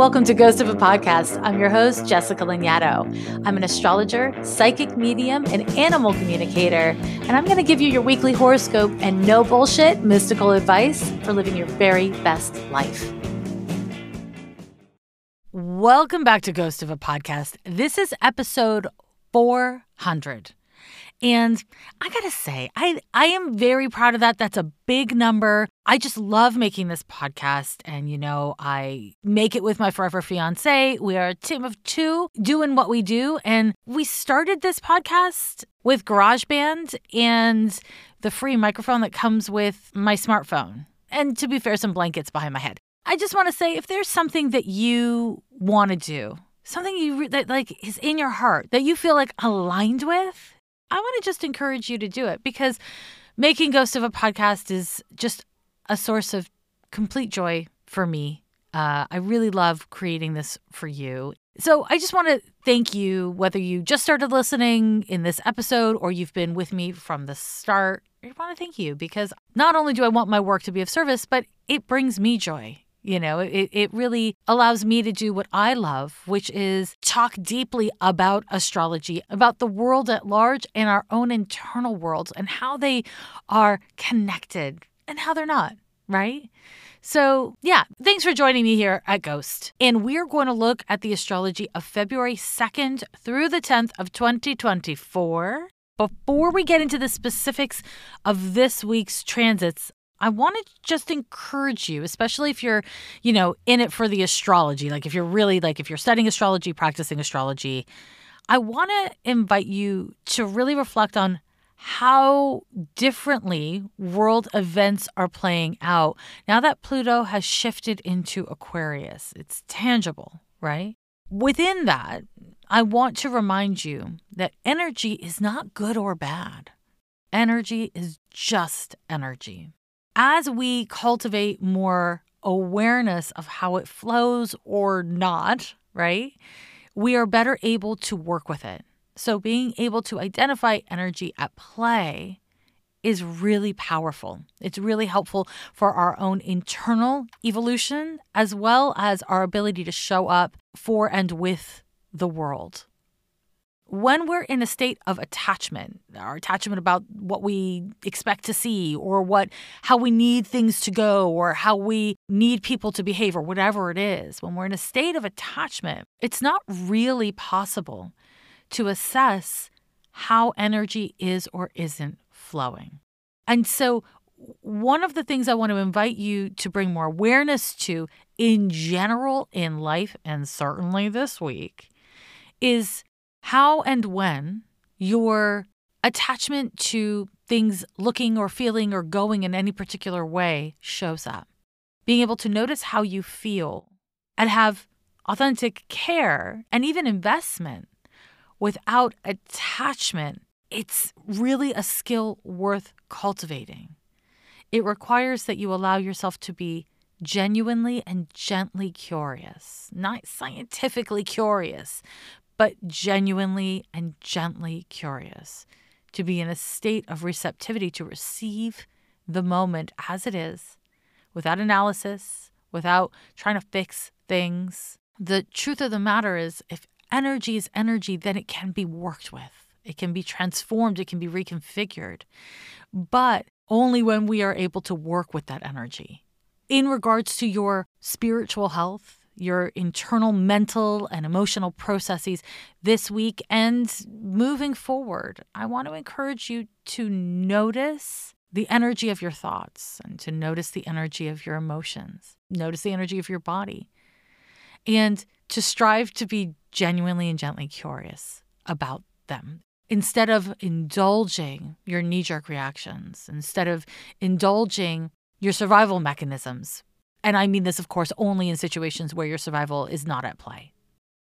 Welcome to Ghost of a Podcast. I'm your host, Jessica Lanyadoo. I'm an astrologer, psychic medium, and animal communicator, and I'm going to give you your weekly horoscope and no bullshit mystical advice for living your very best life. Welcome back to Ghost of a Podcast. This is episode 400. And I gotta say, I, I am very proud of that. That's a big number. I just love making this podcast. And, you know, I make it with my forever fiance. We are a team of two doing what we do. And we started this podcast with GarageBand and the free microphone that comes with my smartphone. And to be fair, some blankets behind my head. I just want to say if there's something that you want to do, something you that like is in your heart that you feel like aligned with, I want to just encourage you to do it because making Ghost of a podcast is just a source of complete joy for me. Uh, I really love creating this for you. So I just want to thank you, whether you just started listening in this episode or you've been with me from the start. I want to thank you because not only do I want my work to be of service, but it brings me joy. You know, it, it really allows me to do what I love, which is talk deeply about astrology, about the world at large and our own internal worlds and how they are connected and how they're not, right? So, yeah, thanks for joining me here at Ghost. And we're going to look at the astrology of February 2nd through the 10th of 2024. Before we get into the specifics of this week's transits, I want to just encourage you, especially if you're, you know, in it for the astrology, like if you're really like if you're studying astrology, practicing astrology, I want to invite you to really reflect on how differently world events are playing out now that Pluto has shifted into Aquarius. It's tangible, right? Within that, I want to remind you that energy is not good or bad. Energy is just energy as we cultivate more awareness of how it flows or not, right, we are better able to work with it. So, being able to identify energy at play is really powerful. It's really helpful for our own internal evolution as well as our ability to show up for and with the world when we're in a state of attachment, our attachment about what we expect to see or what how we need things to go or how we need people to behave or whatever it is, when we're in a state of attachment, it's not really possible to assess how energy is or isn't flowing. And so one of the things I want to invite you to bring more awareness to in general in life and certainly this week is how and when your attachment to things looking or feeling or going in any particular way shows up. Being able to notice how you feel and have authentic care and even investment without attachment, it's really a skill worth cultivating. It requires that you allow yourself to be genuinely and gently curious, not scientifically curious, but genuinely and gently curious, to be in a state of receptivity to receive the moment as it is, without analysis, without trying to fix things. The truth of the matter is, if energy is energy, then it can be worked with. It can be transformed, it can be reconfigured, but only when we are able to work with that energy. In regards to your spiritual health, your internal mental and emotional processes this week and moving forward. I want to encourage you to notice the energy of your thoughts and to notice the energy of your emotions, notice the energy of your body, and to strive to be genuinely and gently curious about them. Instead of indulging your knee jerk reactions, instead of indulging your survival mechanisms and I mean this, of course, only in situations where your survival is not at play.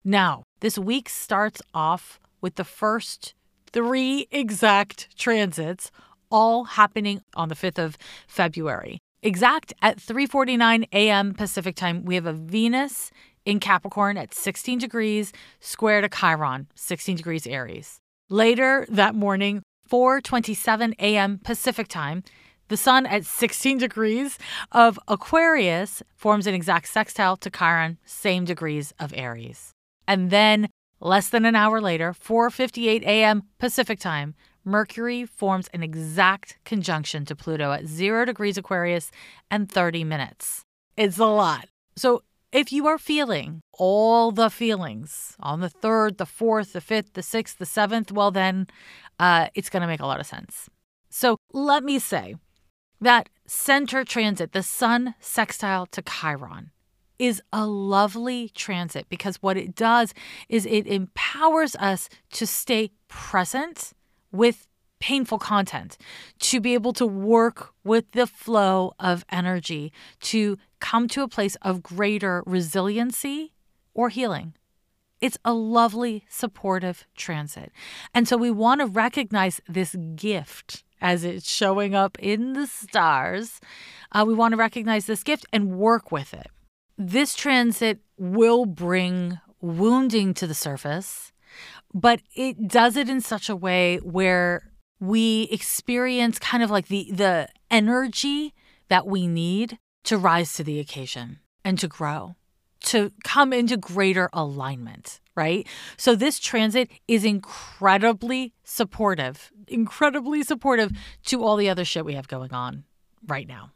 Now, this week starts off with the first three exact transits all happening on the 5th of February. Exact at 3:49 a.m. Pacific time, we have a Venus in Capricorn at 16 degrees square to Chiron, 16 degrees Aries. Later that morning, 4:27 a.m. Pacific time, The sun at 16 degrees of Aquarius forms an exact sextile to Chiron, same degrees of Aries. And then less than an hour later, 4:58 a.m. Pacific time, Mercury forms an exact conjunction to Pluto at 0 degrees Aquarius and 30 minutes. It's a lot. So if you are feeling all the feelings on the third, the fourth, the fifth, the sixth, the seventh, well, then uh, it's going to make a lot of sense. So let me say that center transit, the sun sextile to Chiron, is a lovely transit because what it does is it empowers us to stay present with painful content, to be able to work with the flow of energy, to come to a place of greater resiliency or healing. It's a lovely, supportive transit. And so we want to recognize this gift as it's showing up in the stars. Uh, we want to recognize this gift and work with it. This transit will bring wounding to the surface, but it does it in such a way where we experience kind of like the the energy that we need to rise to the occasion and to grow to come into greater alignment, right? So this transit is incredibly supportive, incredibly supportive to all the other shit we have going on right now.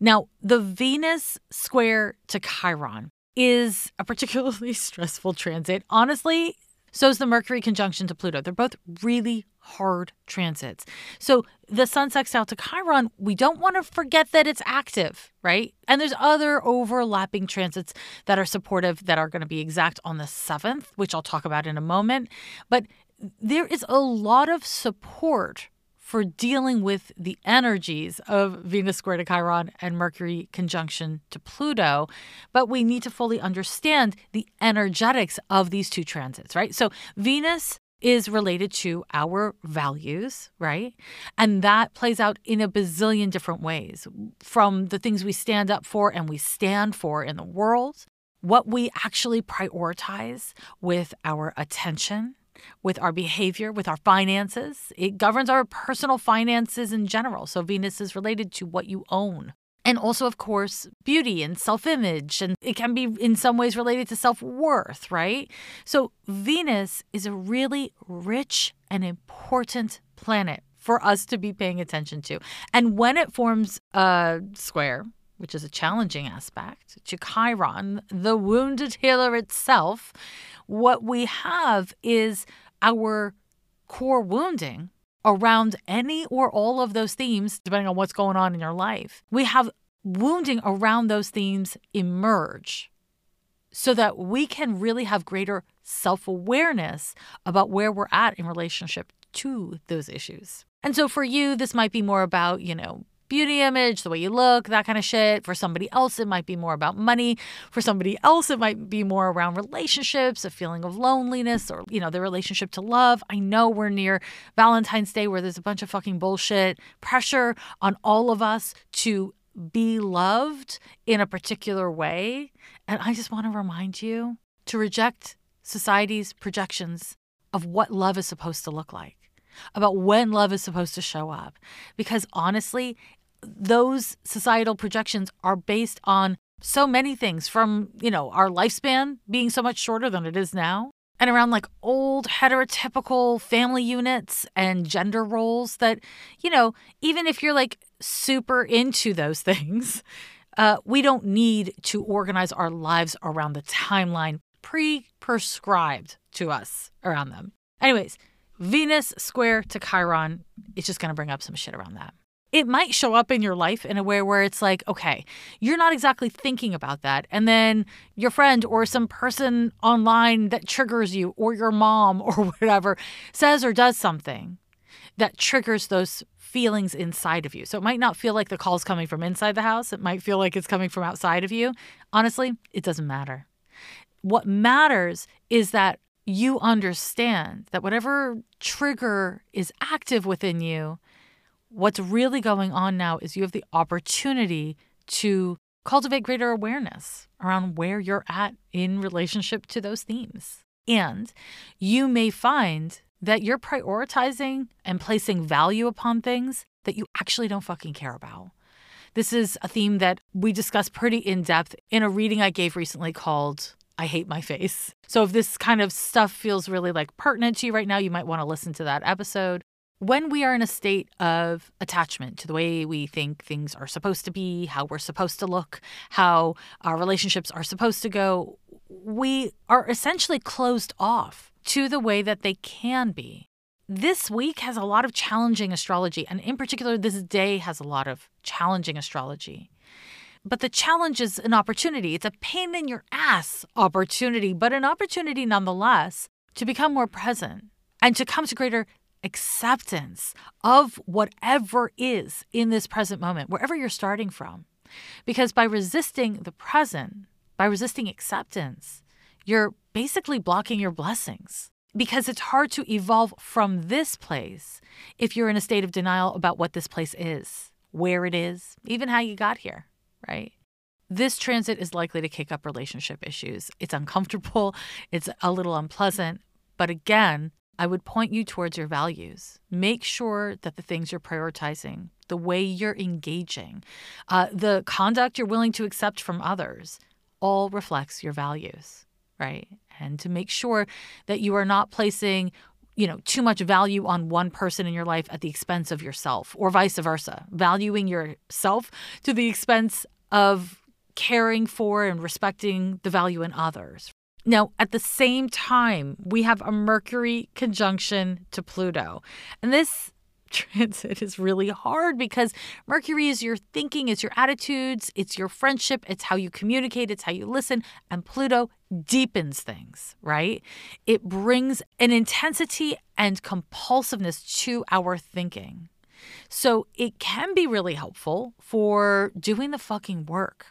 Now, the Venus square to Chiron is a particularly stressful transit. Honestly, so is the Mercury conjunction to Pluto. They're both really hard transits. So the Sun sextile to Chiron, we don't want to forget that it's active, right? And there's other overlapping transits that are supportive that are going to be exact on the 7th, which I'll talk about in a moment. But there is a lot of support for dealing with the energies of Venus square to Chiron and Mercury conjunction to Pluto, but we need to fully understand the energetics of these two transits, right? So Venus is related to our values, right? And that plays out in a bazillion different ways from the things we stand up for and we stand for in the world, what we actually prioritize with our attention, with our behavior, with our finances. It governs our personal finances in general. So Venus is related to what you own. And also, of course, beauty and self image. And it can be in some ways related to self worth, right? So, Venus is a really rich and important planet for us to be paying attention to. And when it forms a square, which is a challenging aspect, to Chiron, the wounded healer itself, what we have is our core wounding around any or all of those themes, depending on what's going on in your life. We have wounding around those themes emerge so that we can really have greater self awareness about where we're at in relationship to those issues. And so for you, this might be more about, you know, beauty image, the way you look, that kind of shit. For somebody else, it might be more about money. For somebody else, it might be more around relationships, a feeling of loneliness, or, you know, the relationship to love. I know we're near Valentine's Day where there's a bunch of fucking bullshit, pressure on all of us to be loved in a particular way. And I just want to remind you to reject society's projections of what love is supposed to look like about when love is supposed to show up. Because honestly, those societal projections are based on so many things from, you know, our lifespan being so much shorter than it is now and around like old heterotypical family units and gender roles that, you know, even if you're like super into those things, uh, we don't need to organize our lives around the timeline pre prescribed to us around them. Anyways, Venus square to Chiron, it's just going to bring up some shit around that it might show up in your life in a way where it's like, okay, you're not exactly thinking about that. And then your friend or some person online that triggers you, or your mom or whatever, says or does something that triggers those feelings inside of you. So it might not feel like the call's coming from inside the house, it might feel like it's coming from outside of you. Honestly, it doesn't matter. What matters is that you understand that whatever trigger is active within you What's really going on now is you have the opportunity to cultivate greater awareness around where you're at in relationship to those themes. And you may find that you're prioritizing and placing value upon things that you actually don't fucking care about. This is a theme that we discussed pretty in depth in a reading I gave recently called I Hate My Face. So if this kind of stuff feels really like pertinent to you right now, you might want to listen to that episode. When we are in a state of attachment to the way we think things are supposed to be, how we're supposed to look, how our relationships are supposed to go, we are essentially closed off to the way that they can be. This week has a lot of challenging astrology, and in particular, this day has a lot of challenging astrology. But the challenge is an opportunity. It's a pain in your ass opportunity, but an opportunity nonetheless to become more present and to come to greater acceptance of whatever is in this present moment, wherever you're starting from. Because by resisting the present, by resisting acceptance, you're basically blocking your blessings. Because it's hard to evolve from this place if you're in a state of denial about what this place is, where it is, even how you got here, right? This transit is likely to kick up relationship issues. It's uncomfortable, it's a little unpleasant, but again, I would point you towards your values. Make sure that the things you're prioritizing, the way you're engaging, uh, the conduct you're willing to accept from others, all reflects your values, right? And to make sure that you are not placing you know too much value on one person in your life at the expense of yourself or vice versa valuing yourself to the expense of caring for and respecting the value in others now, at the same time, we have a Mercury conjunction to Pluto. And this transit is really hard because Mercury is your thinking, it's your attitudes, it's your friendship, it's how you communicate, it's how you listen. And Pluto deepens things, right? It brings an intensity and compulsiveness to our thinking. So it can be really helpful for doing the fucking work,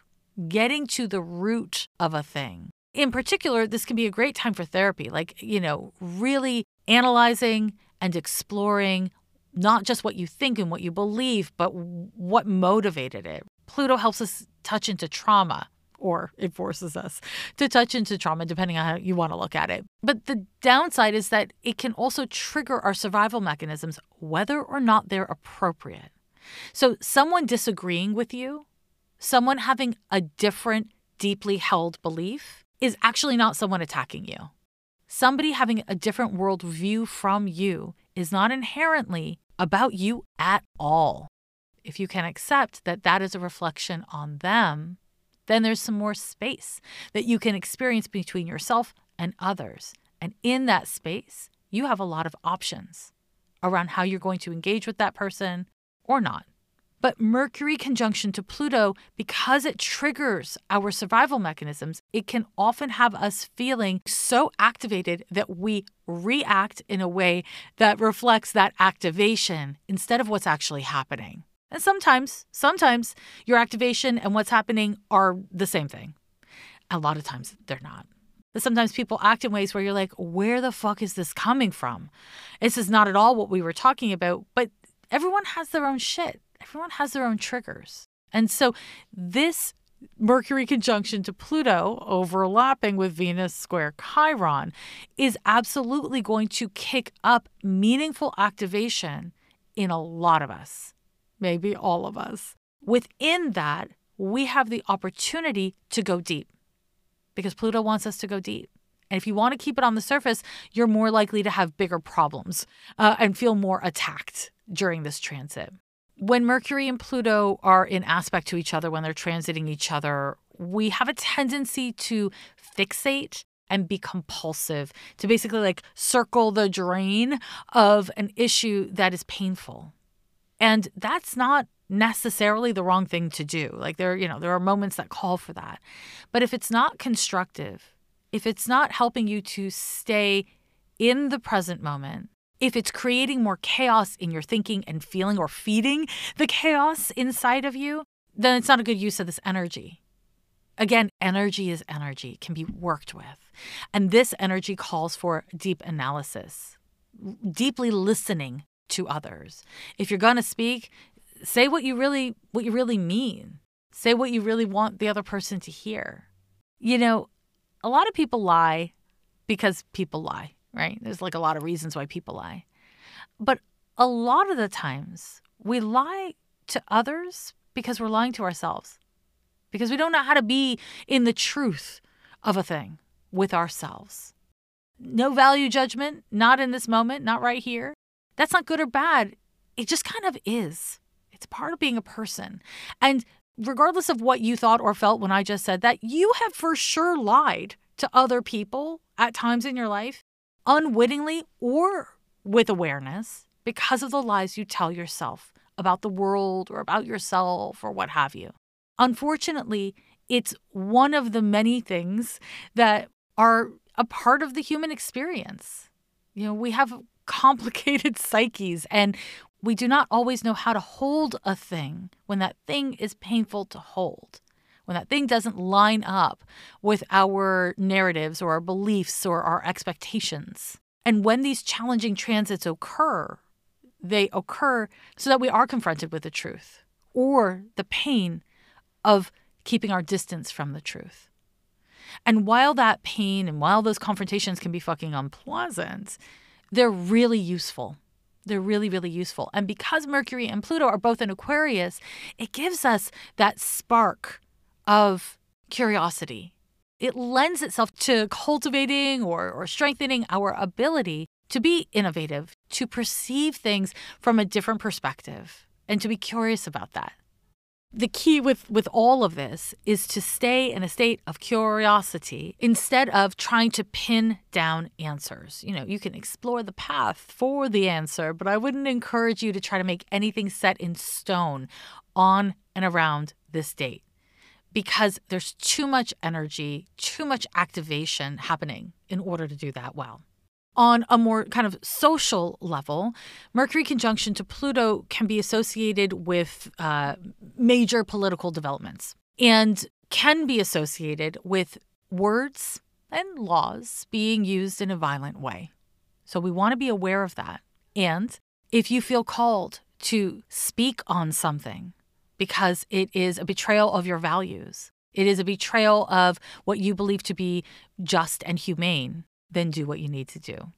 getting to the root of a thing in particular, this can be a great time for therapy, like, you know, really analyzing and exploring not just what you think and what you believe, but what motivated it. Pluto helps us touch into trauma, or it forces us to touch into trauma, depending on how you want to look at it. But the downside is that it can also trigger our survival mechanisms, whether or not they're appropriate. So, someone disagreeing with you, someone having a different, deeply held belief, is actually not someone attacking you. Somebody having a different worldview from you is not inherently about you at all. If you can accept that that is a reflection on them, then there's some more space that you can experience between yourself and others. And in that space, you have a lot of options around how you're going to engage with that person or not. But Mercury conjunction to Pluto, because it triggers our survival mechanisms, it can often have us feeling so activated that we react in a way that reflects that activation instead of what's actually happening. And sometimes, sometimes your activation and what's happening are the same thing. A lot of times they're not. But sometimes people act in ways where you're like, where the fuck is this coming from? This is not at all what we were talking about, but everyone has their own shit everyone has their own triggers. And so this Mercury conjunction to Pluto overlapping with Venus square Chiron is absolutely going to kick up meaningful activation in a lot of us, maybe all of us. Within that, we have the opportunity to go deep because Pluto wants us to go deep. And if you want to keep it on the surface, you're more likely to have bigger problems uh, and feel more attacked during this transit when Mercury and Pluto are in aspect to each other, when they're transiting each other, we have a tendency to fixate and be compulsive, to basically like circle the drain of an issue that is painful. And that's not necessarily the wrong thing to do. Like there, you know, there are moments that call for that. But if it's not constructive, if it's not helping you to stay in the present moment, if it's creating more chaos in your thinking and feeling or feeding the chaos inside of you, then it's not a good use of this energy. Again, energy is energy, can be worked with. And this energy calls for deep analysis, deeply listening to others. If you're going to speak, say what you really what you really mean. Say what you really want the other person to hear. You know, a lot of people lie because people lie right? There's like a lot of reasons why people lie. But a lot of the times, we lie to others because we're lying to ourselves, because we don't know how to be in the truth of a thing with ourselves. No value judgment, not in this moment, not right here. That's not good or bad. It just kind of is. It's part of being a person. And regardless of what you thought or felt when I just said that, you have for sure lied to other people at times in your life, unwittingly or with awareness, because of the lies you tell yourself about the world or about yourself or what have you. Unfortunately, it's one of the many things that are a part of the human experience. You know, we have complicated psyches and we do not always know how to hold a thing when that thing is painful to hold, when that thing doesn't line up with our narratives or our beliefs or our expectations. And when these challenging transits occur, they occur so that we are confronted with the truth or the pain of keeping our distance from the truth. And while that pain and while those confrontations can be fucking unpleasant, they're really useful they're really, really useful. And because Mercury and Pluto are both in Aquarius, it gives us that spark of curiosity. It lends itself to cultivating or, or strengthening our ability to be innovative, to perceive things from a different perspective, and to be curious about that the key with with all of this is to stay in a state of curiosity instead of trying to pin down answers. You know, you can explore the path for the answer, but I wouldn't encourage you to try to make anything set in stone on and around this date because there's too much energy, too much activation happening in order to do that well on a more kind of social level, Mercury conjunction to Pluto can be associated with uh, major political developments and can be associated with words and laws being used in a violent way. So we want to be aware of that. And if you feel called to speak on something because it is a betrayal of your values, it is a betrayal of what you believe to be just and humane, then do what you need to do.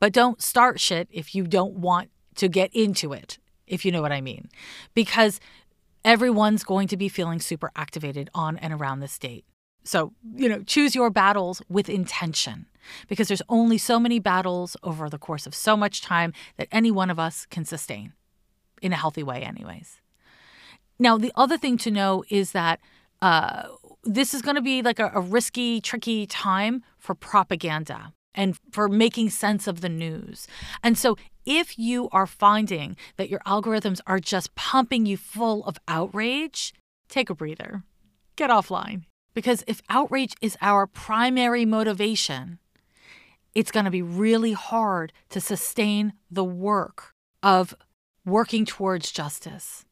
But don't start shit if you don't want to get into it, if you know what I mean. Because everyone's going to be feeling super activated on and around this date. So, you know, choose your battles with intention because there's only so many battles over the course of so much time that any one of us can sustain in a healthy way, anyways. Now, the other thing to know is that uh, this is going to be like a, a risky, tricky time for propaganda and for making sense of the news. And so, if you are finding that your algorithms are just pumping you full of outrage, take a breather, get offline. Because if outrage is our primary motivation, it's going to be really hard to sustain the work of working towards justice.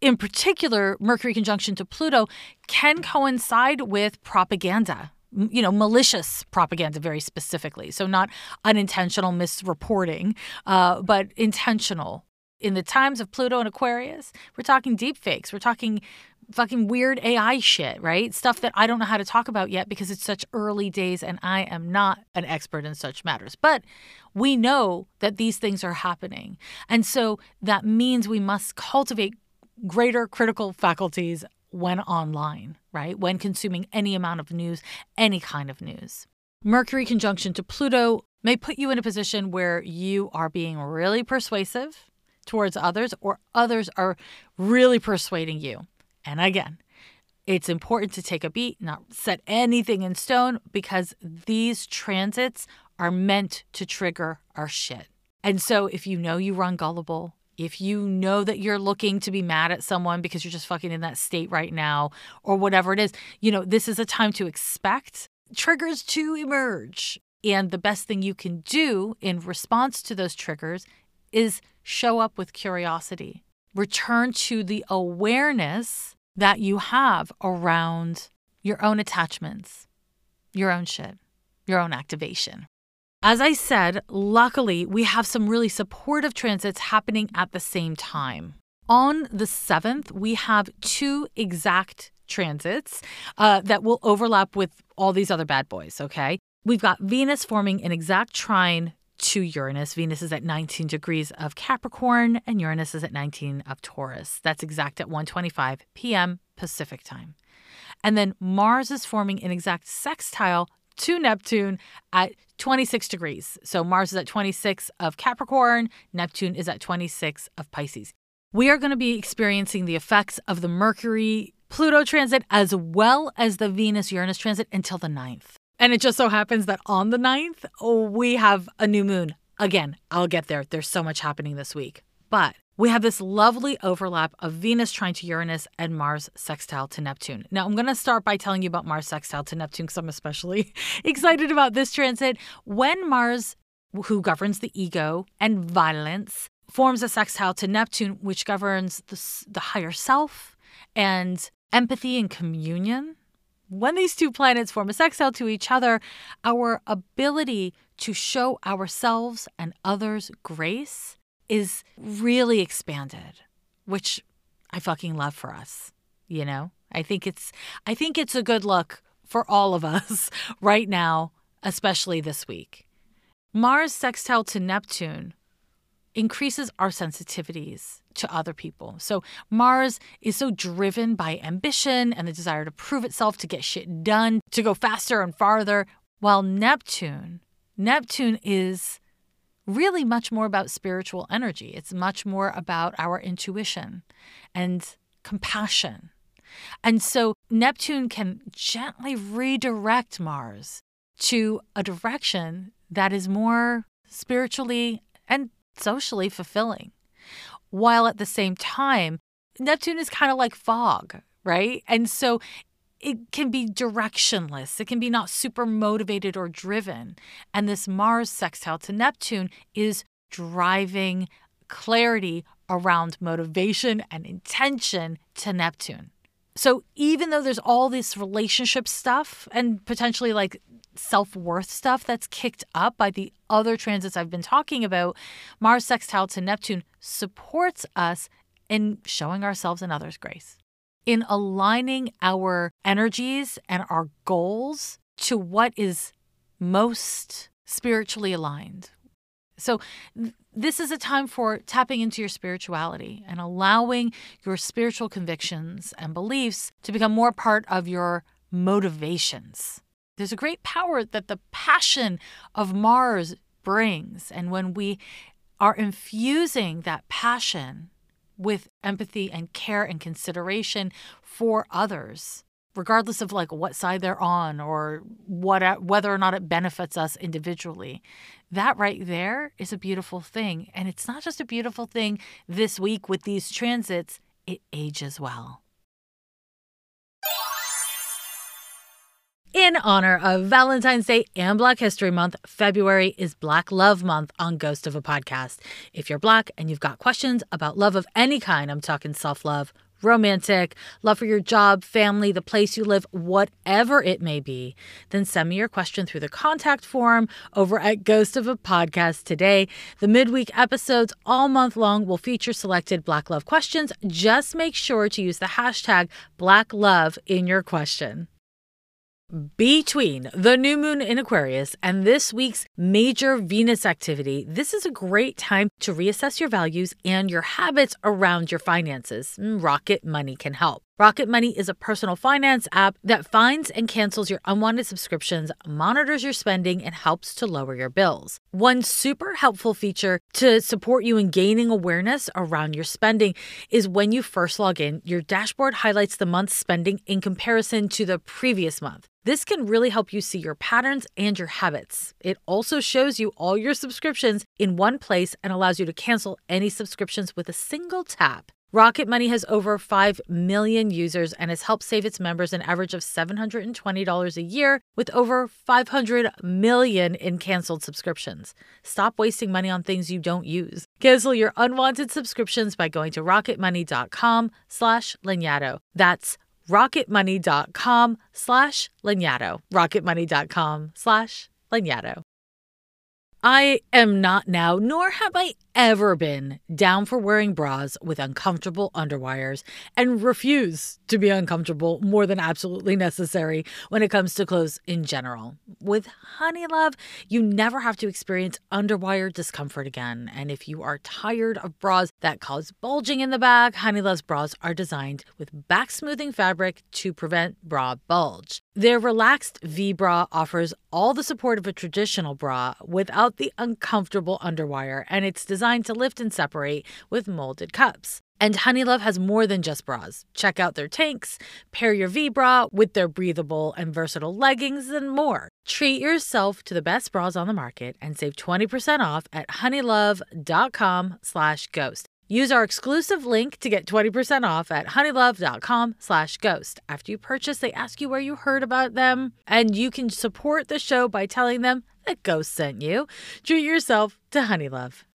In particular, Mercury conjunction to Pluto can coincide with propaganda you know, malicious propaganda very specifically. So not unintentional misreporting, uh, but intentional. In the times of Pluto and Aquarius, we're talking deep fakes. We're talking fucking weird AI shit, right? Stuff that I don't know how to talk about yet because it's such early days and I am not an expert in such matters. But we know that these things are happening. And so that means we must cultivate greater critical faculties when online, right? When consuming any amount of news, any kind of news. Mercury conjunction to Pluto may put you in a position where you are being really persuasive towards others or others are really persuading you. And again, it's important to take a beat, not set anything in stone because these transits are meant to trigger our shit. And so if you know you run gullible, if you know that you're looking to be mad at someone because you're just fucking in that state right now or whatever it is, you know, this is a time to expect triggers to emerge. And the best thing you can do in response to those triggers is show up with curiosity. Return to the awareness that you have around your own attachments, your own shit, your own activation. As I said, luckily, we have some really supportive transits happening at the same time. On the 7th, we have two exact transits uh, that will overlap with all these other bad boys, okay? We've got Venus forming an exact trine to Uranus. Venus is at 19 degrees of Capricorn and Uranus is at 19 of Taurus. That's exact at 1:25 p.m. Pacific time. And then Mars is forming an exact sextile to Neptune at 26 degrees. So Mars is at 26 of Capricorn, Neptune is at 26 of Pisces. We are going to be experiencing the effects of the Mercury Pluto transit as well as the Venus Uranus transit until the 9th. And it just so happens that on the 9th, we have a new moon. Again, I'll get there. There's so much happening this week. But we have this lovely overlap of Venus trine to Uranus and Mars sextile to Neptune. Now, I'm going to start by telling you about Mars sextile to Neptune because I'm especially excited about this transit. When Mars, who governs the ego and violence, forms a sextile to Neptune, which governs the, the higher self and empathy and communion, when these two planets form a sextile to each other, our ability to show ourselves and others grace is really expanded, which I fucking love for us. You know, I think it's I think it's a good look for all of us right now, especially this week. Mars sextile to Neptune increases our sensitivities to other people. So Mars is so driven by ambition and the desire to prove itself, to get shit done, to go faster and farther, while Neptune, Neptune is really much more about spiritual energy. It's much more about our intuition and compassion. And so Neptune can gently redirect Mars to a direction that is more spiritually and socially fulfilling. While at the same time, Neptune is kind of like fog, right? And so it can be directionless. It can be not super motivated or driven. And this Mars sextile to Neptune is driving clarity around motivation and intention to Neptune. So even though there's all this relationship stuff and potentially like self worth stuff that's kicked up by the other transits I've been talking about, Mars sextile to Neptune supports us in showing ourselves and others grace in aligning our energies and our goals to what is most spiritually aligned. So, this is a time for tapping into your spirituality and allowing your spiritual convictions and beliefs to become more part of your motivations. There's a great power that the passion of Mars brings. And when we are infusing that passion with empathy and care and consideration for others regardless of like what side they're on or what uh, whether or not it benefits us individually. That right there is a beautiful thing and it's not just a beautiful thing this week with these transits. It ages well In honor of Valentine's Day and Black History Month, February is Black Love Month on Ghost of a Podcast. If you're Black and you've got questions about love of any kind, I'm talking self love, romantic, love for your job, family, the place you live, whatever it may be, then send me your question through the contact form over at Ghost of a Podcast today. The midweek episodes all month long will feature selected Black Love questions. Just make sure to use the hashtag Black Love in your question. Between the new moon in Aquarius and this week's major Venus activity, this is a great time to reassess your values and your habits around your finances. Mm, Rocket Money can help. Rocket Money is a personal finance app that finds and cancels your unwanted subscriptions, monitors your spending, and helps to lower your bills. One super helpful feature to support you in gaining awareness around your spending is when you first log in, your dashboard highlights the month's spending in comparison to the previous month. This can really help you see your patterns and your habits. It also shows you all your subscriptions in one place and allows you to cancel any subscriptions with a single tap. Rocket Money has over 5 million users and has helped save its members an average of $720 a year with over 500 million in canceled subscriptions. Stop wasting money on things you don't use. Cancel your unwanted subscriptions by going to rocketmoney.com slash lanyadoo. That's rocketmoney.com slash lanyadoo. rocketmoney.com slash lanyadoo. I am not now, nor have I ever been down for wearing bras with uncomfortable underwires and refuse to be uncomfortable more than absolutely necessary when it comes to clothes in general. With Honeylove, you never have to experience underwire discomfort again. And if you are tired of bras that cause bulging in the back, Honey Honeylove's bras are designed with back smoothing fabric to prevent bra bulge. Their relaxed V bra offers all the support of a traditional bra without the uncomfortable underwire, and it's designed to lift and separate with molded cups. And Honeylove has more than just bras. Check out their tanks, pair your V bra with their breathable and versatile leggings, and more. Treat yourself to the best bras on the market and save 20% off at honeylove.com/ghost. Use our exclusive link to get 20% off at honeylove.com slash ghost. After you purchase, they ask you where you heard about them, and you can support the show by telling them that Ghost sent you. Treat yourself to Honeylove.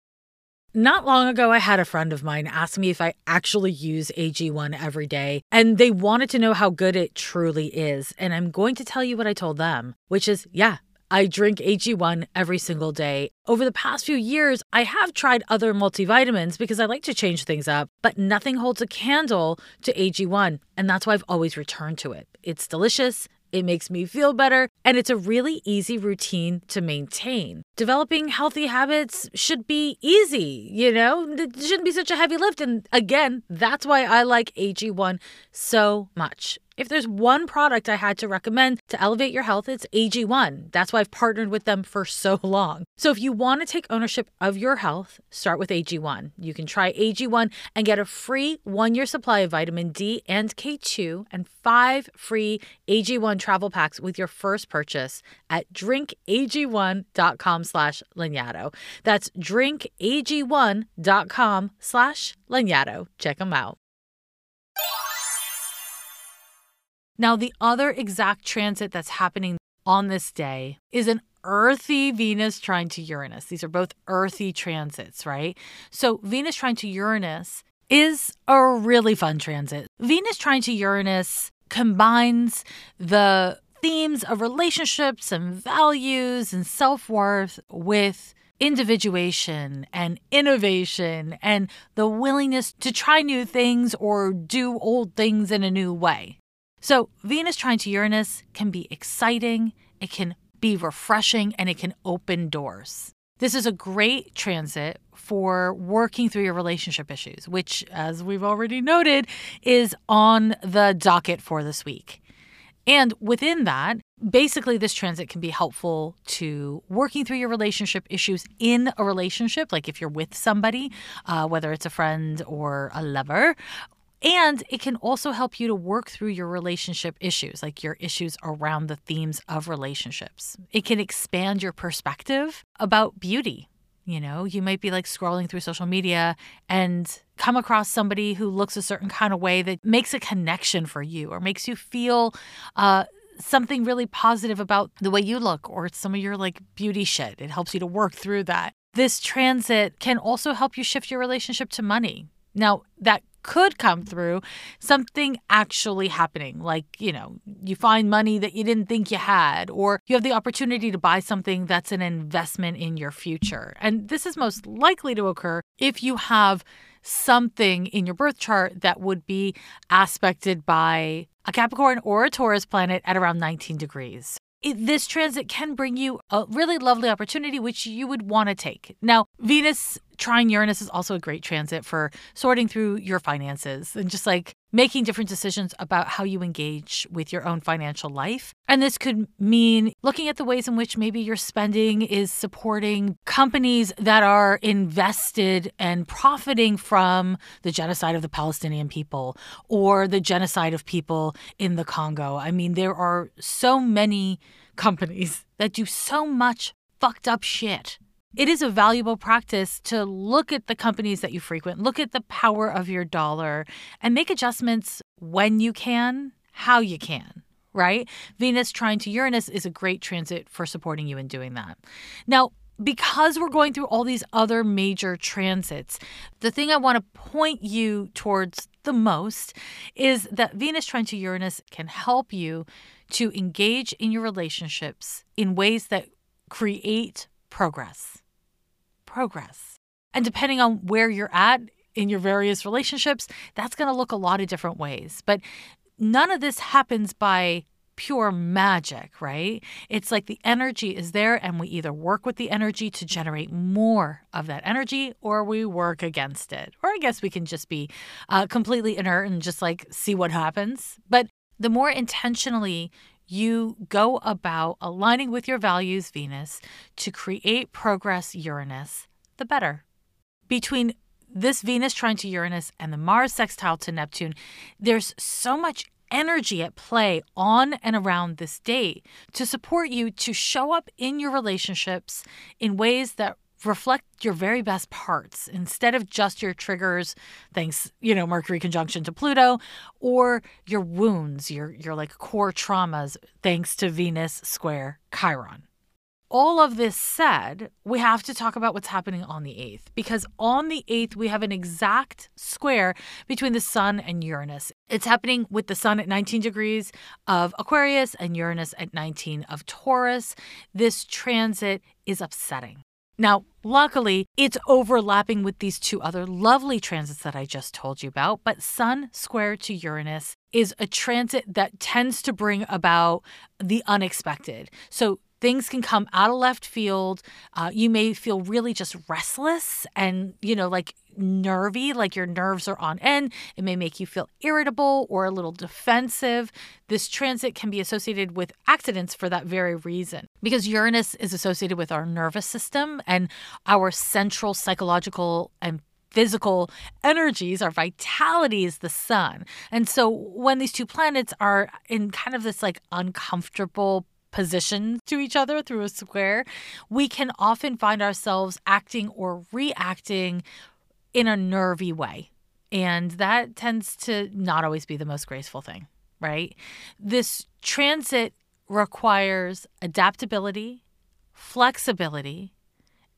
Not long ago, I had a friend of mine ask me if I actually use AG1 every day, and they wanted to know how good it truly is. And I'm going to tell you what I told them, which is yeah, I drink AG1 every single day. Over the past few years, I have tried other multivitamins because I like to change things up, but nothing holds a candle to AG1, and that's why I've always returned to it. It's delicious. It makes me feel better, and it's a really easy routine to maintain. Developing healthy habits should be easy, you know? It shouldn't be such a heavy lift. And again, that's why I like AG1 so much. If there's one product I had to recommend to elevate your health, it's AG1. That's why I've partnered with them for so long. So if you want to take ownership of your health, start with AG1. You can try AG1 and get a free one year supply of vitamin D and K2 and five free AG1 travel packs with your first purchase at drinkag1.com slash Lanyadoo. That's drinkag1.com slash Lanyadoo. Check them out. Now, the other exact transit that's happening on this day is an earthy Venus trine to Uranus. These are both earthy transits, right? So, Venus trine to Uranus is a really fun transit. Venus trine to Uranus combines the themes of relationships and values and self worth with individuation and innovation and the willingness to try new things or do old things in a new way. So, Venus trine to Uranus can be exciting, it can be refreshing, and it can open doors. This is a great transit for working through your relationship issues, which, as we've already noted, is on the docket for this week. And within that, basically, this transit can be helpful to working through your relationship issues in a relationship, like if you're with somebody, uh, whether it's a friend or a lover, and it can also help you to work through your relationship issues, like your issues around the themes of relationships. It can expand your perspective about beauty. You know, you might be like scrolling through social media and come across somebody who looks a certain kind of way that makes a connection for you or makes you feel uh, something really positive about the way you look or some of your like beauty shit. It helps you to work through that. This transit can also help you shift your relationship to money. Now, that could come through something actually happening. Like you know you find money that you didn't think you had or you have the opportunity to buy something that's an investment in your future. And this is most likely to occur if you have something in your birth chart that would be aspected by a Capricorn or a Taurus planet at around 19 degrees. It, this transit can bring you a really lovely opportunity, which you would want to take. Now, Venus trine Uranus is also a great transit for sorting through your finances and just like making different decisions about how you engage with your own financial life. And this could mean looking at the ways in which maybe your spending is supporting companies that are invested and profiting from the genocide of the Palestinian people or the genocide of people in the Congo. I mean, there are so many companies that do so much fucked up shit it is a valuable practice to look at the companies that you frequent, look at the power of your dollar, and make adjustments when you can, how you can, right? Venus trine to Uranus is a great transit for supporting you in doing that. Now, because we're going through all these other major transits, the thing I want to point you towards the most is that Venus trine to Uranus can help you to engage in your relationships in ways that create progress progress. And depending on where you're at in your various relationships, that's going to look a lot of different ways. But none of this happens by pure magic, right? It's like the energy is there, and we either work with the energy to generate more of that energy or we work against it. Or I guess we can just be uh, completely inert and just like see what happens. But the more intentionally you go about aligning with your values, Venus, to create progress, Uranus, the better. Between this Venus trine to Uranus and the Mars sextile to Neptune, there's so much energy at play on and around this date to support you to show up in your relationships in ways that reflect your very best parts instead of just your triggers thanks you know mercury conjunction to pluto or your wounds your your like core traumas thanks to venus square chiron all of this said, we have to talk about what's happening on the 8th because on the 8th, we have an exact square between the Sun and Uranus. It's happening with the Sun at 19 degrees of Aquarius and Uranus at 19 of Taurus. This transit is upsetting. Now, luckily, it's overlapping with these two other lovely transits that I just told you about, but Sun square to Uranus is a transit that tends to bring about the unexpected. So, things can come out of left field. Uh, you may feel really just restless and, you know, like nervy, like your nerves are on end. It may make you feel irritable or a little defensive. This transit can be associated with accidents for that very reason because Uranus is associated with our nervous system and our central psychological and physical energies, our vitality is the sun. And so when these two planets are in kind of this like uncomfortable position to each other through a square, we can often find ourselves acting or reacting in a nervy way. And that tends to not always be the most graceful thing, right? This transit requires adaptability, flexibility,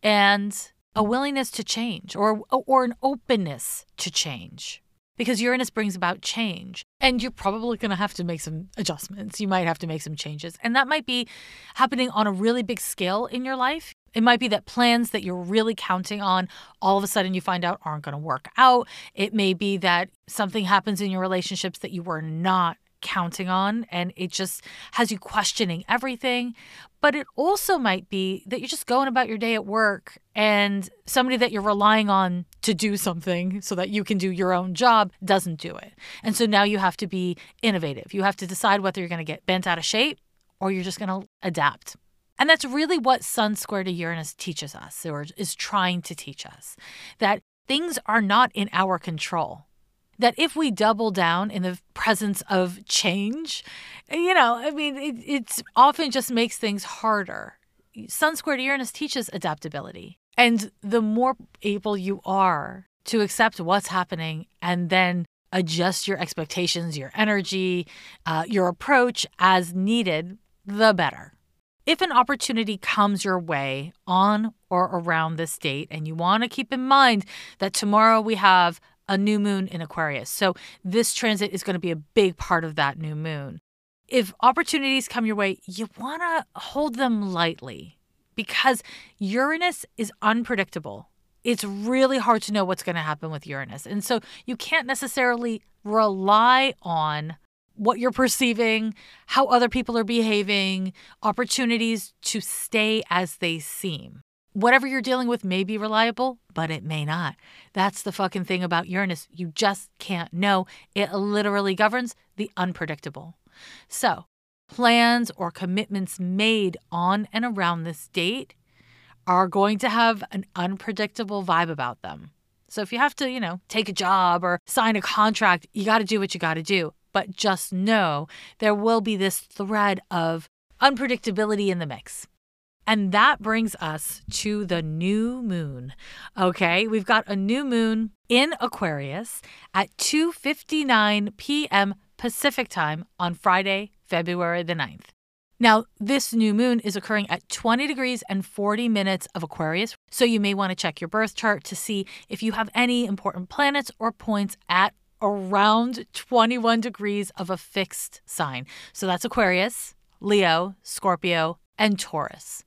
and a willingness to change or or an openness to change because Uranus brings about change. And you're probably going to have to make some adjustments. You might have to make some changes. And that might be happening on a really big scale in your life. It might be that plans that you're really counting on all of a sudden you find out aren't going to work out. It may be that something happens in your relationships that you were not counting on and it just has you questioning everything. But it also might be that you're just going about your day at work and somebody that you're relying on to do something so that you can do your own job doesn't do it. And so now you have to be innovative. You have to decide whether you're going to get bent out of shape or you're just going to adapt. And that's really what Sun square to Uranus teaches us, or is trying to teach us that things are not in our control that if we double down in the presence of change, you know, I mean, it it's often just makes things harder. Sun squared Uranus teaches adaptability. And the more able you are to accept what's happening and then adjust your expectations, your energy, uh, your approach as needed, the better. If an opportunity comes your way on or around this date, and you want to keep in mind that tomorrow we have a new moon in Aquarius. So this transit is going to be a big part of that new moon. If opportunities come your way, you want to hold them lightly because Uranus is unpredictable. It's really hard to know what's going to happen with Uranus. And so you can't necessarily rely on what you're perceiving, how other people are behaving, opportunities to stay as they seem whatever you're dealing with may be reliable, but it may not. That's the fucking thing about Uranus. You just can't know. It literally governs the unpredictable. So, plans or commitments made on and around this date are going to have an unpredictable vibe about them. So, if you have to, you know, take a job or sign a contract, you got to do what you got to do. But just know there will be this thread of unpredictability in the mix. And that brings us to the new moon. Okay, we've got a new moon in Aquarius at 2:59 p.m. Pacific time on Friday, February the 9th. Now, this new moon is occurring at 20 degrees and 40 minutes of Aquarius, so you may want to check your birth chart to see if you have any important planets or points at around 21 degrees of a fixed sign. So that's Aquarius, Leo, Scorpio, and Taurus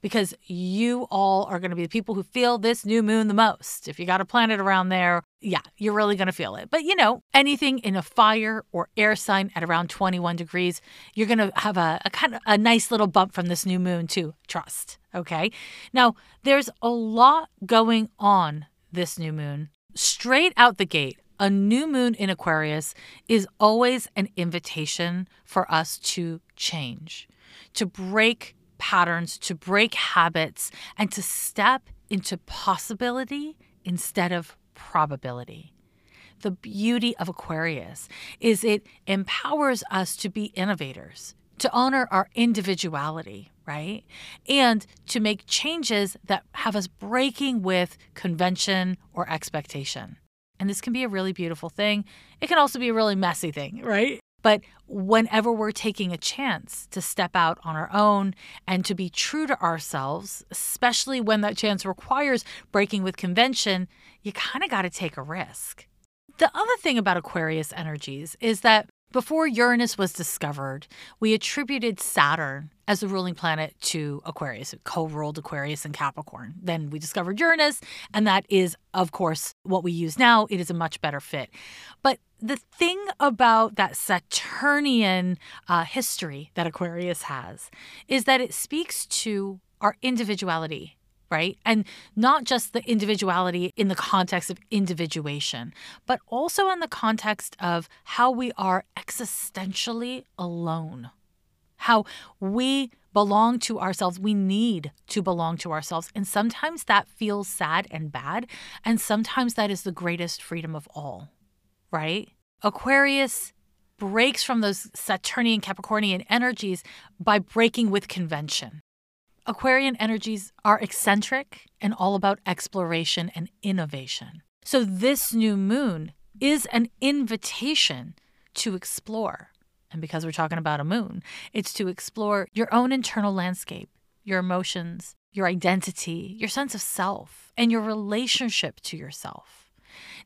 because you all are going to be the people who feel this new moon the most. If you got a planet around there, yeah, you're really going to feel it. But you know, anything in a fire or air sign at around 21 degrees, you're going to have a, a kind of a nice little bump from this new moon too. Trust. Okay. Now, there's a lot going on this new moon. Straight out the gate, a new moon in Aquarius is always an invitation for us to change, to break patterns, to break habits, and to step into possibility instead of probability. The beauty of Aquarius is it empowers us to be innovators, to honor our individuality, right? And to make changes that have us breaking with convention or expectation. And this can be a really beautiful thing. It can also be a really messy thing, right? But whenever we're taking a chance to step out on our own and to be true to ourselves, especially when that chance requires breaking with convention, you kind of got to take a risk. The other thing about Aquarius energies is that before Uranus was discovered, we attributed Saturn as the ruling planet to Aquarius. It co ruled Aquarius and Capricorn. Then we discovered Uranus, and that is, of course, what we use now. It is a much better fit. But the thing about that Saturnian uh, history that Aquarius has is that it speaks to our individuality right? And not just the individuality in the context of individuation, but also in the context of how we are existentially alone, how we belong to ourselves. We need to belong to ourselves. And sometimes that feels sad and bad. And sometimes that is the greatest freedom of all, right? Aquarius breaks from those Saturnian Capricornian energies by breaking with convention. Aquarian energies are eccentric and all about exploration and innovation. So, this new moon is an invitation to explore. And because we're talking about a moon, it's to explore your own internal landscape, your emotions, your identity, your sense of self, and your relationship to yourself.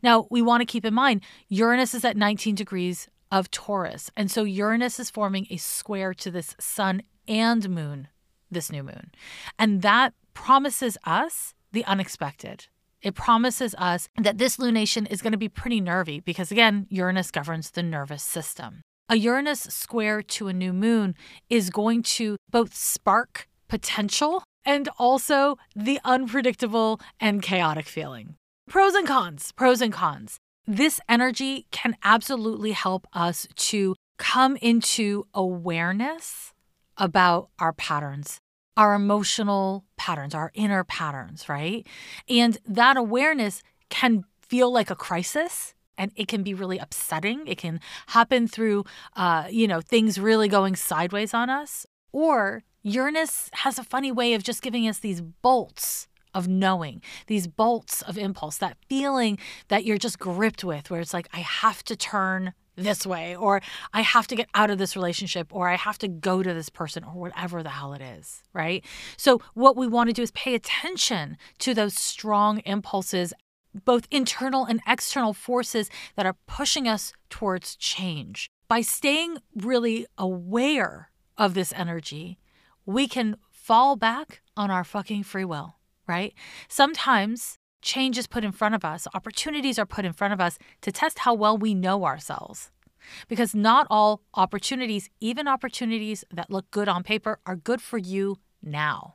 Now, we want to keep in mind Uranus is at 19 degrees of Taurus. And so Uranus is forming a square to this sun and moon this new moon. And that promises us the unexpected. It promises us that this lunation is going to be pretty nervy because, again, Uranus governs the nervous system. A Uranus square to a new moon is going to both spark potential and also the unpredictable and chaotic feeling. Pros and cons, pros and cons. This energy can absolutely help us to come into awareness about our patterns, our emotional patterns, our inner patterns, right? And that awareness can feel like a crisis and it can be really upsetting. It can happen through, uh, you know, things really going sideways on us. Or Uranus has a funny way of just giving us these bolts of knowing, these bolts of impulse, that feeling that you're just gripped with, where it's like, I have to turn this way, or I have to get out of this relationship, or I have to go to this person, or whatever the hell it is, right? So, what we want to do is pay attention to those strong impulses, both internal and external forces that are pushing us towards change. By staying really aware of this energy, we can fall back on our fucking free will, right? Sometimes change is put in front of us, opportunities are put in front of us to test how well we know ourselves. Because not all opportunities, even opportunities that look good on paper, are good for you now,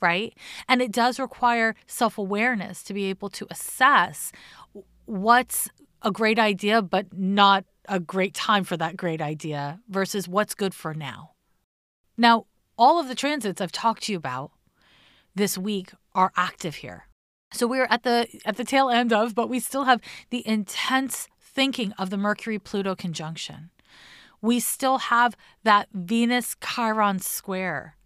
right? And it does require self awareness to be able to assess what's a great idea, but not a great time for that great idea versus what's good for now. Now, all of the transits I've talked to you about this week are active here. So we're at the at the tail end of, but we still have the intense thinking of the Mercury Pluto conjunction. We still have that Venus Chiron square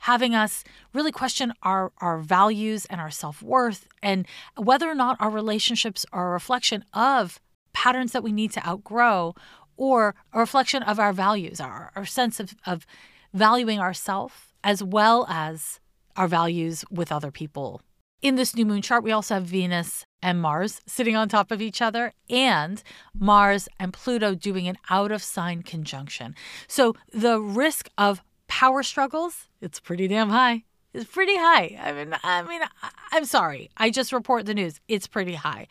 having us really question our, our values and our self worth and whether or not our relationships are a reflection of patterns that we need to outgrow or a reflection of our values, our, our sense of, of valuing ourselves as well as our values with other people in this new moon chart, we also have Venus and Mars sitting on top of each other, and Mars and Pluto doing an out of sign conjunction. So the risk of power struggles, it's pretty damn high. It's pretty high. I mean, I mean, I'm sorry. I just report the news. It's pretty high.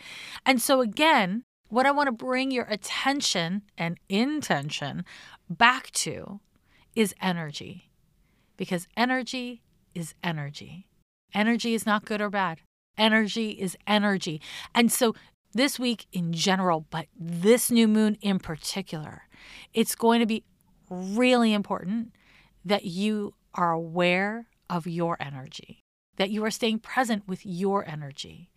And so again, what I want to bring your attention and intention back to is energy. Because energy is energy. Energy is not good or bad. Energy is energy. And so this week in general, but this new moon in particular, it's going to be really important that you are aware of your energy, that you are staying present with your energy,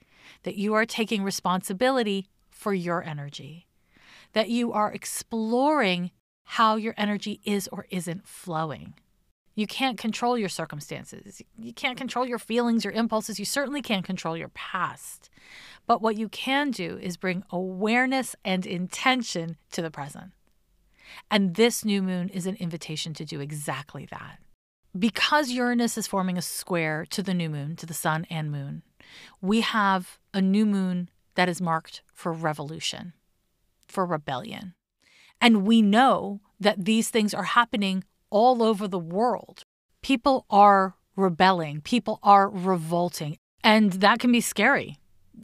that you are taking responsibility for your energy, that you are exploring how your energy is or isn't flowing. You can't control your circumstances. You can't control your feelings, your impulses. You certainly can't control your past. But what you can do is bring awareness and intention to the present. And this new moon is an invitation to do exactly that. Because Uranus is forming a square to the new moon, to the sun and moon, we have a new moon that is marked for revolution, for rebellion. And we know that these things are happening all over the world. People are rebelling, people are revolting, and that can be scary.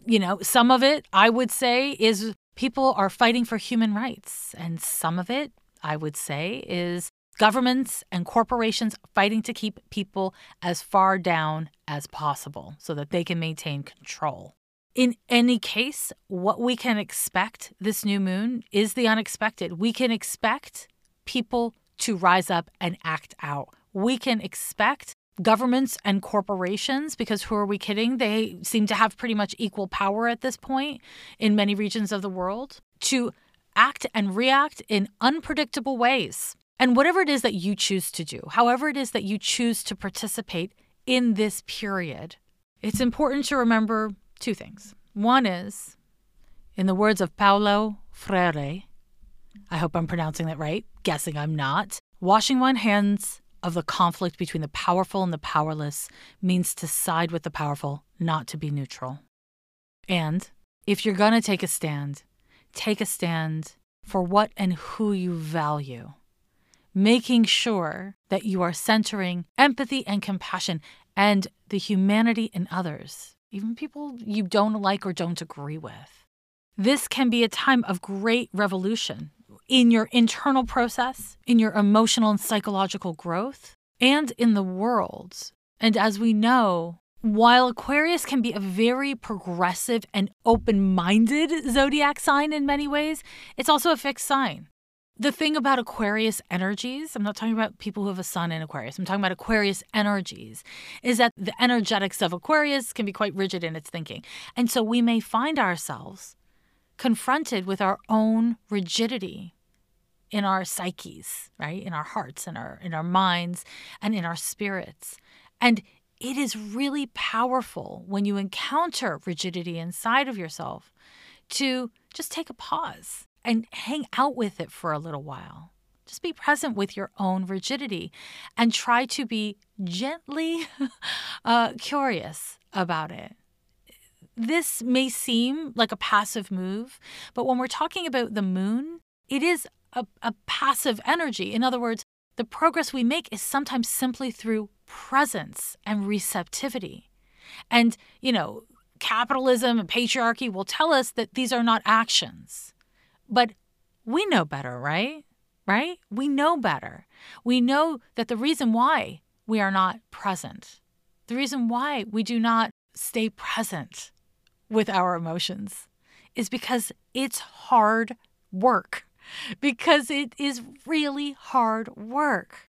You know, some of it, I would say, is people are fighting for human rights, and some of it, I would say, is governments and corporations fighting to keep people as far down as possible so that they can maintain control. In any case, what we can expect this new moon is the unexpected. We can expect people to rise up and act out. We can expect governments and corporations, because who are we kidding? They seem to have pretty much equal power at this point in many regions of the world, to act and react in unpredictable ways. And whatever it is that you choose to do, however it is that you choose to participate in this period, it's important to remember two things. One is, in the words of Paulo Freire, I hope I'm pronouncing that right, guessing I'm not, washing one's hands of the conflict between the powerful and the powerless means to side with the powerful, not to be neutral. And if you're going to take a stand, take a stand for what and who you value making sure that you are centering empathy and compassion and the humanity in others, even people you don't like or don't agree with. This can be a time of great revolution in your internal process, in your emotional and psychological growth, and in the world. And as we know, while Aquarius can be a very progressive and open minded zodiac sign in many ways, it's also a fixed sign. The thing about Aquarius energies, I'm not talking about people who have a sun in Aquarius, I'm talking about Aquarius energies, is that the energetics of Aquarius can be quite rigid in its thinking. And so we may find ourselves confronted with our own rigidity in our psyches, right? In our hearts, in our in our minds, and in our spirits. And it is really powerful when you encounter rigidity inside of yourself to just take a pause and hang out with it for a little while. Just be present with your own rigidity and try to be gently uh, curious about it. This may seem like a passive move, but when we're talking about the moon, it is a, a passive energy. In other words, the progress we make is sometimes simply through presence and receptivity. And, you know, capitalism and patriarchy will tell us that these are not actions. But we know better, right? Right? We know better. We know that the reason why we are not present, the reason why we do not stay present with our emotions is because it's hard work, because it is really hard work.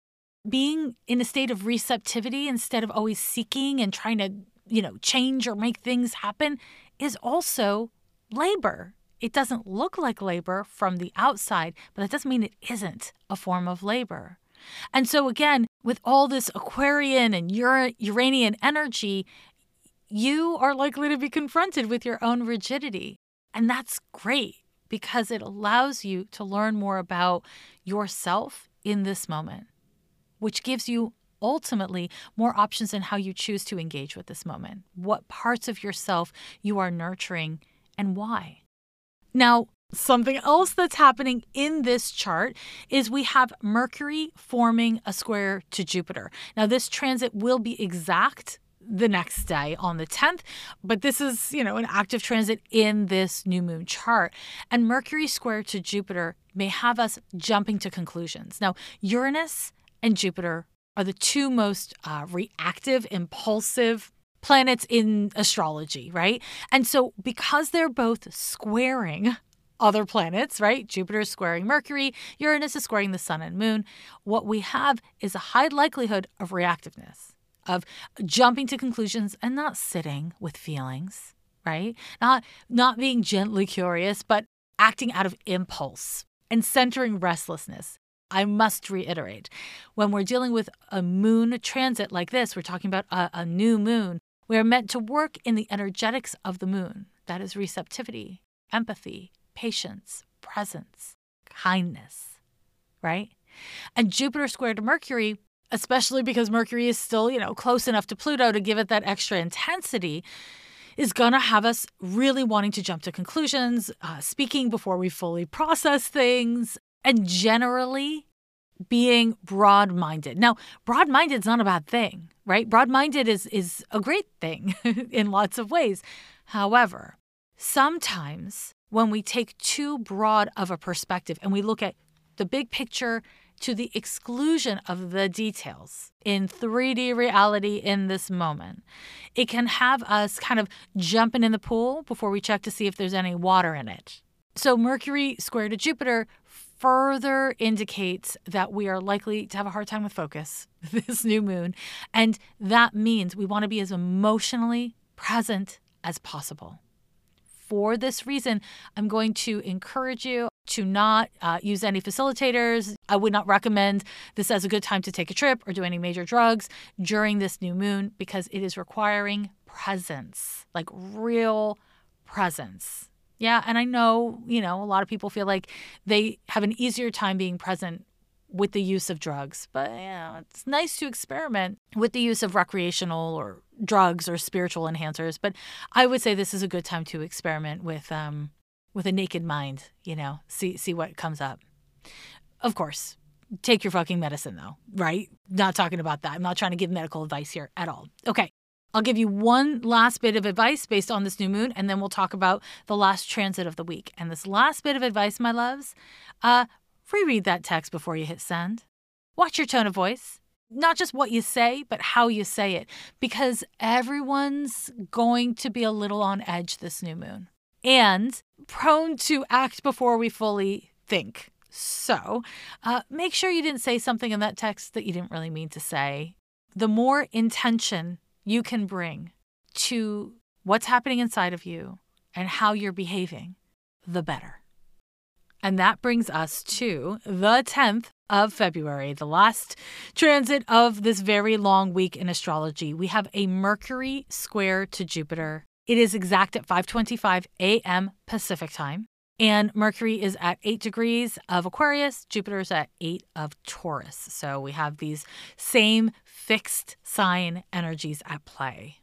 Being in a state of receptivity instead of always seeking and trying to, you know, change or make things happen is also labor. It doesn't look like labor from the outside, but that doesn't mean it isn't a form of labor. And so, again, with all this Aquarian and Uranian energy, you are likely to be confronted with your own rigidity. And that's great because it allows you to learn more about yourself in this moment, which gives you ultimately more options in how you choose to engage with this moment, what parts of yourself you are nurturing, and why. Now, Something else that's happening in this chart is we have Mercury forming a square to Jupiter. Now, this transit will be exact the next day on the 10th, but this is, you know, an active transit in this new moon chart. And Mercury square to Jupiter may have us jumping to conclusions. Now, Uranus and Jupiter are the two most uh, reactive, impulsive planets in astrology, right? And so, because they're both squaring other planets, right? Jupiter is squaring Mercury, Uranus is squaring the sun and moon. What we have is a high likelihood of reactiveness, of jumping to conclusions and not sitting with feelings, right? Not not being gently curious, but acting out of impulse and centering restlessness. I must reiterate, when we're dealing with a moon transit like this, we're talking about a, a new moon. We are meant to work in the energetics of the moon. That is receptivity, empathy, patience, presence, kindness, right? And Jupiter squared Mercury, especially because Mercury is still, you know, close enough to Pluto to give it that extra intensity, is going to have us really wanting to jump to conclusions, uh, speaking before we fully process things, and generally being broad minded. Now, broad minded is not a bad thing, right? Broad minded is, is a great thing in lots of ways. However, sometimes when we take too broad of a perspective and we look at the big picture to the exclusion of the details in 3D reality in this moment, it can have us kind of jumping in the pool before we check to see if there's any water in it. So, Mercury square to Jupiter further indicates that we are likely to have a hard time with focus this new moon. And that means we want to be as emotionally present as possible for this reason, I'm going to encourage you to not uh, use any facilitators. I would not recommend this as a good time to take a trip or do any major drugs during this new moon because it is requiring presence, like real presence. Yeah, and I know, you know, a lot of people feel like they have an easier time being present with the use of drugs. But yeah, it's nice to experiment with the use of recreational or drugs or spiritual enhancers. But I would say this is a good time to experiment with um, with a naked mind. You know, see see what comes up. Of course, take your fucking medicine though, right? Not talking about that. I'm not trying to give medical advice here at all. Okay. I'll give you one last bit of advice based on this new moon, and then we'll talk about the last transit of the week. And this last bit of advice, my loves, uh, Reread that text before you hit send. Watch your tone of voice, not just what you say, but how you say it, because everyone's going to be a little on edge this new moon and prone to act before we fully think. So uh, make sure you didn't say something in that text that you didn't really mean to say. The more intention you can bring to what's happening inside of you and how you're behaving, the better. And that brings us to the 10th of February, the last transit of this very long week in astrology. We have a Mercury square to Jupiter. It is exact at 5:25 a.m. Pacific time, and Mercury is at 8 degrees of Aquarius, Jupiter is at 8 of Taurus. So we have these same fixed sign energies at play.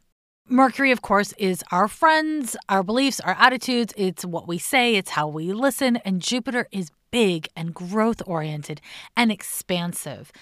Mercury, of course, is our friends, our beliefs, our attitudes. It's what we say, it's how we listen. And Jupiter is big and growth oriented and expansive.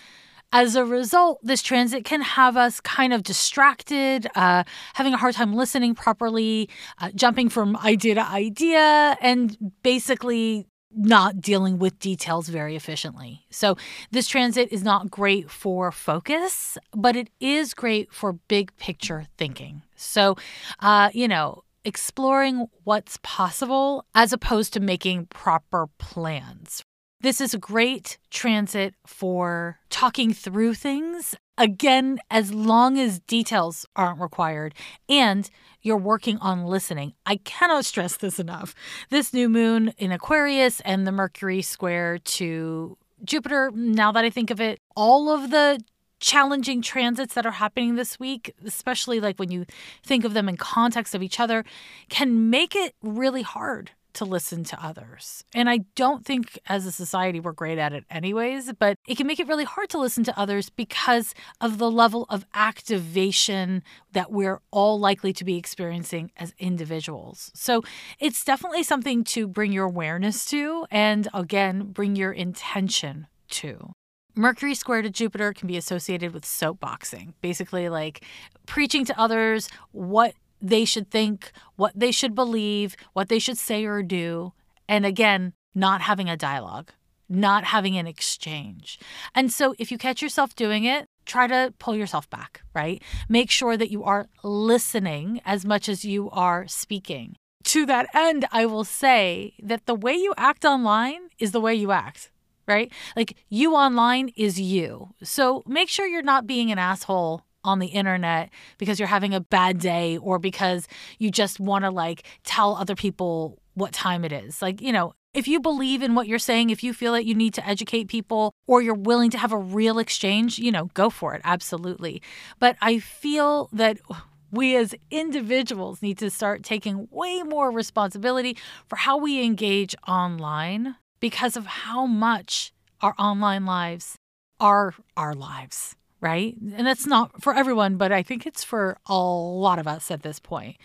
As a result, this transit can have us kind of distracted, uh, having a hard time listening properly, uh, jumping from idea to idea, and basically not dealing with details very efficiently. So, this transit is not great for focus, but it is great for big picture thinking. So, uh, you know, exploring what's possible as opposed to making proper plans. This is a great transit for talking through things. Again, as long as details aren't required and you're working on listening. I cannot stress this enough. This new moon in Aquarius and the Mercury square to Jupiter, now that I think of it, all of the challenging transits that are happening this week, especially like when you think of them in context of each other, can make it really hard to listen to others. And I don't think as a society we're great at it anyways, but it can make it really hard to listen to others because of the level of activation that we're all likely to be experiencing as individuals. So it's definitely something to bring your awareness to and again, bring your intention to. Mercury square to Jupiter can be associated with soapboxing, basically, like preaching to others what they should think, what they should believe, what they should say or do. And again, not having a dialogue, not having an exchange. And so if you catch yourself doing it, try to pull yourself back, right? Make sure that you are listening as much as you are speaking. To that end, I will say that the way you act online is the way you act, right? Like you online is you. So make sure you're not being an asshole on the internet because you're having a bad day or because you just want to like tell other people what time it is. Like, you know, if you believe in what you're saying, if you feel that you need to educate people or you're willing to have a real exchange, you know, go for it. Absolutely. But I feel that we as individuals need to start taking way more responsibility for how we engage online because of how much our online lives are our lives right? And that's not for everyone, but I think it's for a lot of us at this point.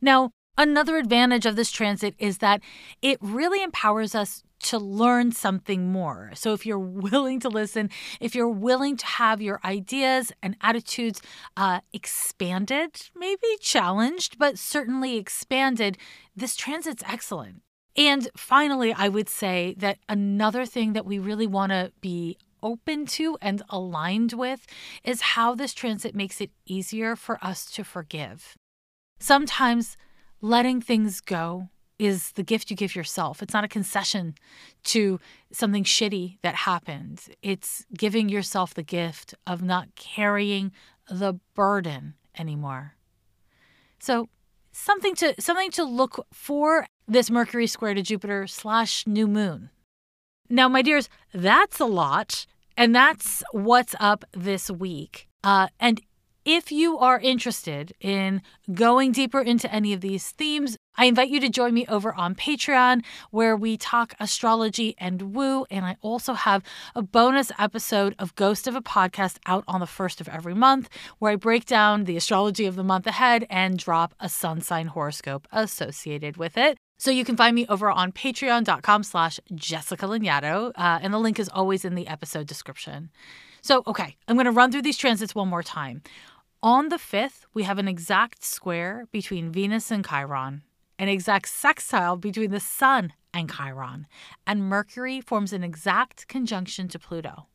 Now, another advantage of this transit is that it really empowers us to learn something more. So, if you're willing to listen, if you're willing to have your ideas and attitudes uh, expanded, maybe challenged, but certainly expanded, this transit's excellent. And finally, I would say that another thing that we really want to be open to and aligned with is how this transit makes it easier for us to forgive. Sometimes letting things go is the gift you give yourself. It's not a concession to something shitty that happened. It's giving yourself the gift of not carrying the burden anymore. So, something to something to look for this Mercury square to Jupiter slash new moon now, my dears, that's a lot. And that's what's up this week. Uh, and if you are interested in going deeper into any of these themes, I invite you to join me over on Patreon where we talk astrology and woo. And I also have a bonus episode of Ghost of a Podcast out on the first of every month where I break down the astrology of the month ahead and drop a sun sign horoscope associated with it. So you can find me over on patreon.com slash Jessica Lanyadoo. Uh, and the link is always in the episode description. So, okay, I'm going to run through these transits one more time. On the 5th, we have an exact square between Venus and Chiron, an exact sextile between the Sun and Chiron, and Mercury forms an exact conjunction to Pluto.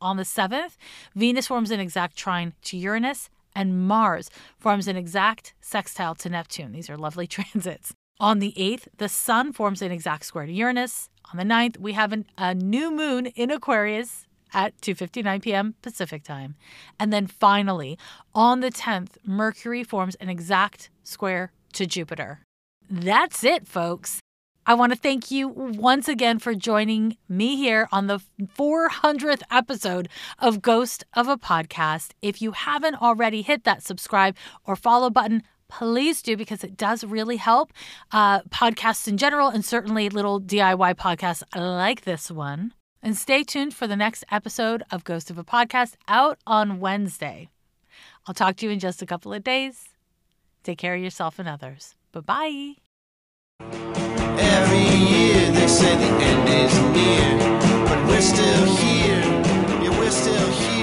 On the 7th, Venus forms an exact trine to Uranus, and Mars forms an exact sextile to Neptune. These are lovely transits. On the 8th, the Sun forms an exact square to Uranus. On the 9th, we have an, a new moon in Aquarius at 2:59 p.m. Pacific time. And then finally, on the 10th, Mercury forms an exact square to Jupiter. That's it, folks. I want to thank you once again for joining me here on the 400th episode of Ghost of a Podcast. If you haven't already hit that subscribe or follow button, please do because it does really help uh, podcasts in general and certainly little DIY podcasts like this one. And stay tuned for the next episode of Ghost of a Podcast out on Wednesday. I'll talk to you in just a couple of days. Take care of yourself and others. Bye bye. Every year they say the end is near, but we're still here. Yeah, we're still here.